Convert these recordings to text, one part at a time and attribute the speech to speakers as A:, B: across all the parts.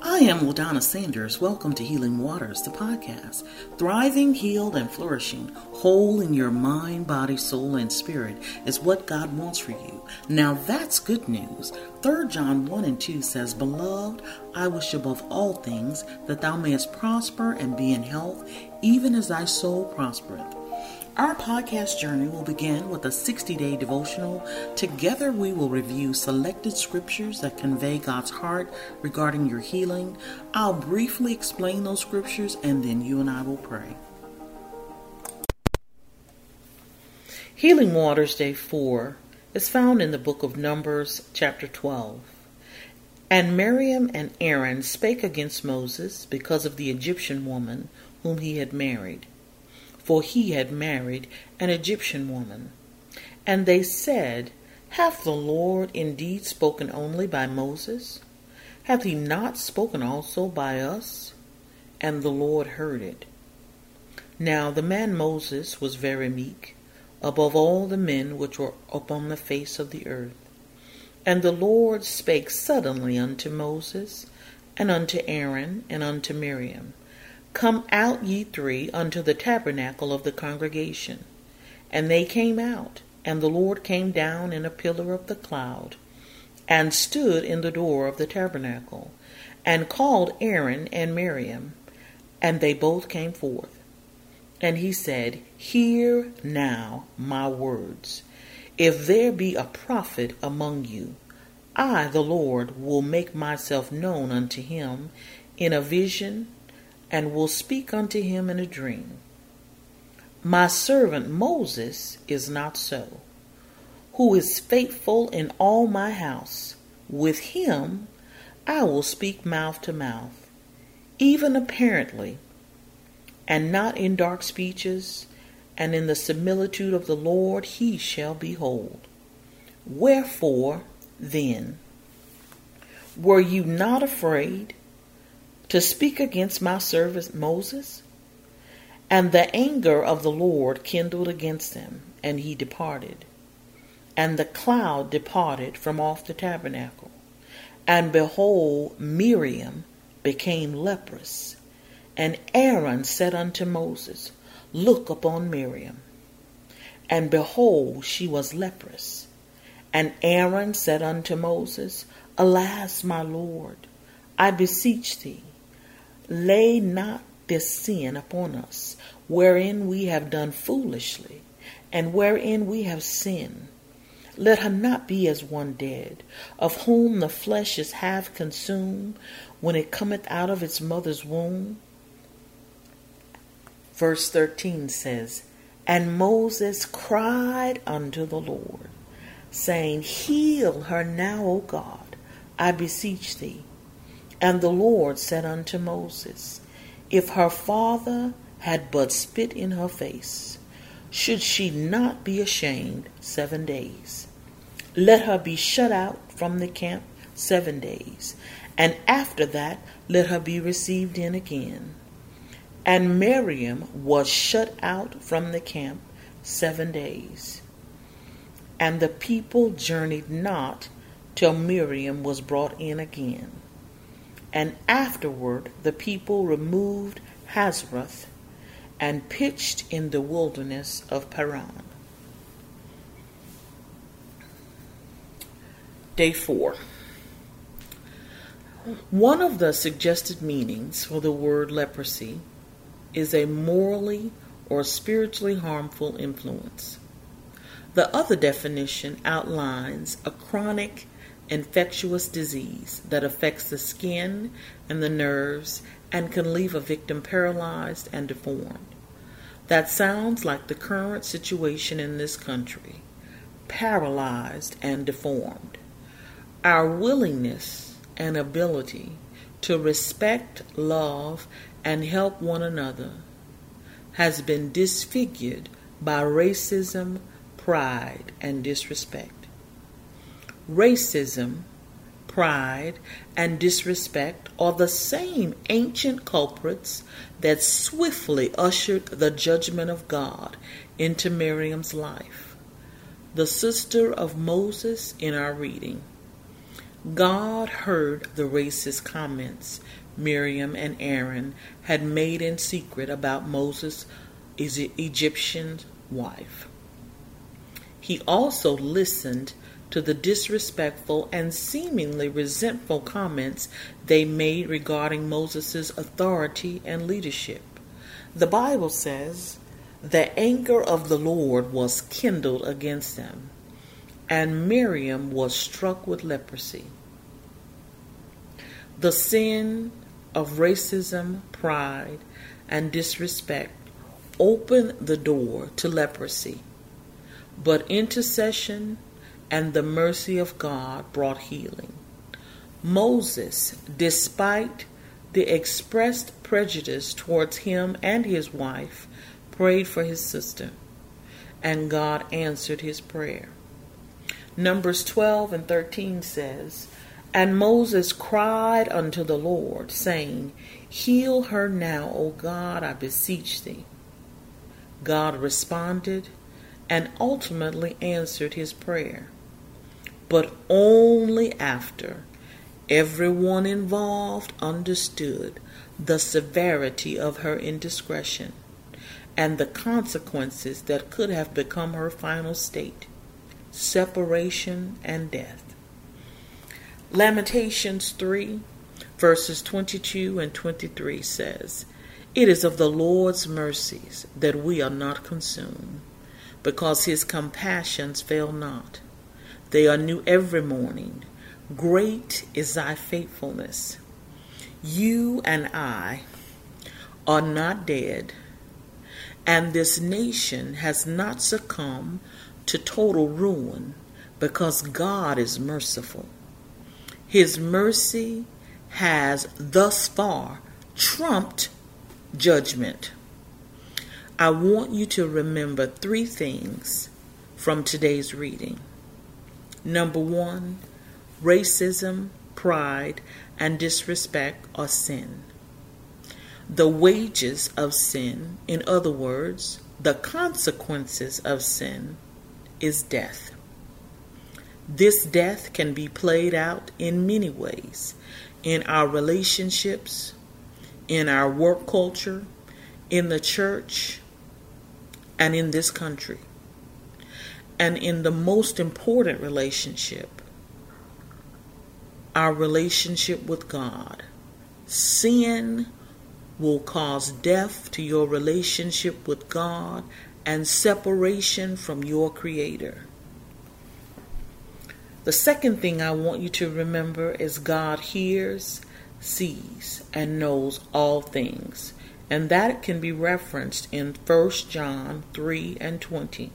A: I am Ladonna Sanders. Welcome to Healing Waters, the podcast. Thriving, healed, and flourishing, whole in your mind, body, soul, and spirit is what God wants for you. Now that's good news. 3 John 1 and 2 says, Beloved, I wish above all things that thou mayest prosper and be in health, even as thy soul prospereth. Our podcast journey will begin with a 60 day devotional. Together, we will review selected scriptures that convey God's heart regarding your healing. I'll briefly explain those scriptures and then you and I will pray. Healing Waters Day 4 is found in the book of Numbers, chapter 12. And Miriam and Aaron spake against Moses because of the Egyptian woman whom he had married for he had married an Egyptian woman. And they said, Hath the Lord indeed spoken only by Moses? Hath he not spoken also by us? And the Lord heard it. Now the man Moses was very meek, above all the men which were upon the face of the earth. And the Lord spake suddenly unto Moses, and unto Aaron, and unto Miriam, Come out, ye three, unto the tabernacle of the congregation. And they came out, and the Lord came down in a pillar of the cloud, and stood in the door of the tabernacle, and called Aaron and Miriam, and they both came forth. And he said, Hear now my words. If there be a prophet among you, I, the Lord, will make myself known unto him in a vision and will speak unto him in a dream. My servant Moses is not so, who is faithful in all my house. With him I will speak mouth to mouth, even apparently, and not in dark speeches, and in the similitude of the Lord he shall behold. Wherefore, then, were you not afraid? To speak against my servant Moses? And the anger of the Lord kindled against him, and he departed. And the cloud departed from off the tabernacle. And behold, Miriam became leprous. And Aaron said unto Moses, Look upon Miriam. And behold, she was leprous. And Aaron said unto Moses, Alas, my Lord, I beseech thee, Lay not this sin upon us, wherein we have done foolishly, and wherein we have sinned. Let her not be as one dead, of whom the flesh is half consumed when it cometh out of its mother's womb. Verse 13 says, And Moses cried unto the Lord, saying, Heal her now, O God, I beseech thee. And the Lord said unto Moses, If her father had but spit in her face, should she not be ashamed seven days? Let her be shut out from the camp seven days, and after that let her be received in again. And Miriam was shut out from the camp seven days. And the people journeyed not till Miriam was brought in again. And afterward the people removed Hazeroth and pitched in the wilderness of Paran. Day 4. One of the suggested meanings for the word leprosy is a morally or spiritually harmful influence. The other definition outlines a chronic infectious disease that affects the skin and the nerves and can leave a victim paralyzed and deformed. That sounds like the current situation in this country paralyzed and deformed. Our willingness and ability to respect, love, and help one another has been disfigured by racism, pride, and disrespect. Racism, pride, and disrespect are the same ancient culprits that swiftly ushered the judgment of God into Miriam's life, the sister of Moses in our reading. God heard the racist comments Miriam and Aaron had made in secret about Moses' Egyptian wife. He also listened to the disrespectful and seemingly resentful comments they made regarding Moses' authority and leadership. The Bible says, The anger of the Lord was kindled against them, and Miriam was struck with leprosy. The sin of racism, pride, and disrespect opened the door to leprosy, but intercession and the mercy of God brought healing. Moses, despite the expressed prejudice towards him and his wife, prayed for his sister, and God answered his prayer. Numbers 12 and 13 says, And Moses cried unto the Lord, saying, Heal her now, O God, I beseech thee. God responded and ultimately answered his prayer but only after everyone involved understood the severity of her indiscretion and the consequences that could have become her final state separation and death. Lamentations 3, verses 22 and 23 says, It is of the Lord's mercies that we are not consumed, because his compassions fail not. They are new every morning. Great is thy faithfulness. You and I are not dead, and this nation has not succumbed to total ruin because God is merciful. His mercy has thus far trumped judgment. I want you to remember three things from today's reading. Number one, racism, pride, and disrespect are sin. The wages of sin, in other words, the consequences of sin, is death. This death can be played out in many ways in our relationships, in our work culture, in the church, and in this country and in the most important relationship, our relationship with God. Sin will cause death to your relationship with God and separation from your Creator. The second thing I want you to remember is God hears, sees, and knows all things. And that can be referenced in 1 John 3 and 20.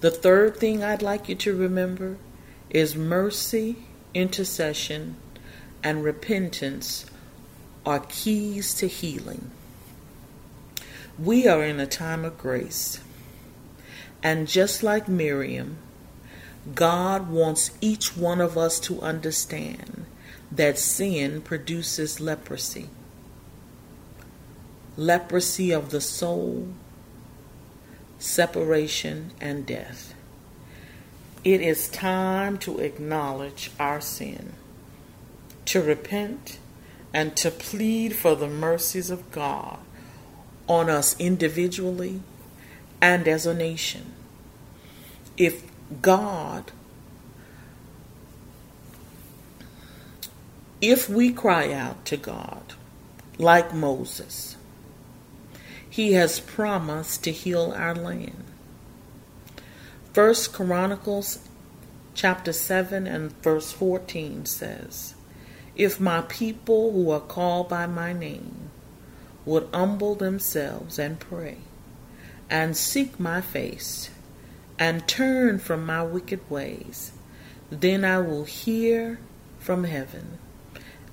A: The third thing I'd like you to remember is mercy, intercession, and repentance are keys to healing. We are in a time of grace. And just like Miriam, God wants each one of us to understand that sin produces leprosy. Leprosy of the soul, separation, and death. It is time to acknowledge our sin, to repent, and to plead for the mercies of God on us individually and as a nation. If God, if we cry out to God like Moses, he has promised to heal our land. First Chronicles chapter 7 and verse 14 says, If my people who are called by my name would humble themselves and pray, and seek my face, and turn from my wicked ways, then I will hear from heaven,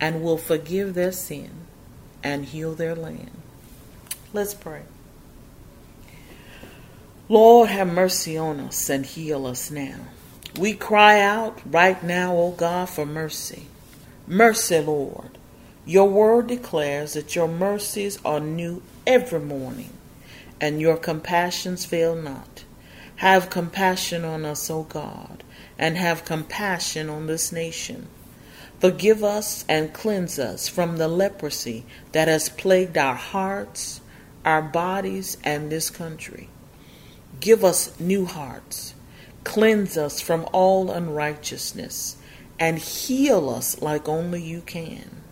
A: and will forgive their sin, and heal their land. Let's pray. Lord, have mercy on us and heal us now. We cry out right now, O God, for mercy. Mercy, Lord. Your word declares that your mercies are new every morning, and your compassions fail not. Have compassion on us, O God, and have compassion on this nation. Forgive us and cleanse us from the leprosy that has plagued our hearts, our bodies, and this country. Give us new hearts. Cleanse us from all unrighteousness and heal us like only you can.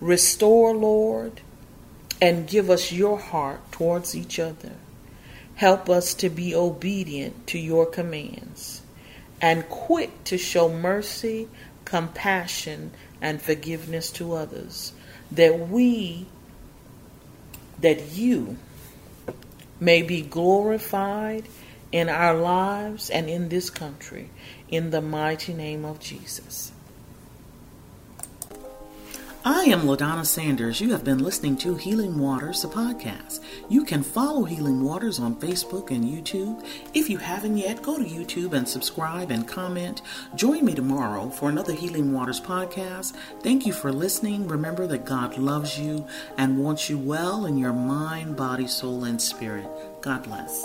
A: Restore, Lord, and give us your heart towards each other. Help us to be obedient to your commands and quick to show mercy, compassion, and forgiveness to others, that we, that you may be glorified in our lives and in this country, in the mighty name of Jesus. I am LaDonna Sanders. You have been listening to Healing Waters, the podcast. You can follow Healing Waters on Facebook and YouTube. If you haven't yet, go to YouTube and subscribe and comment. Join me tomorrow for another Healing Waters podcast. Thank you for listening. Remember that God loves you and wants you well in your mind, body, soul, and spirit. God bless.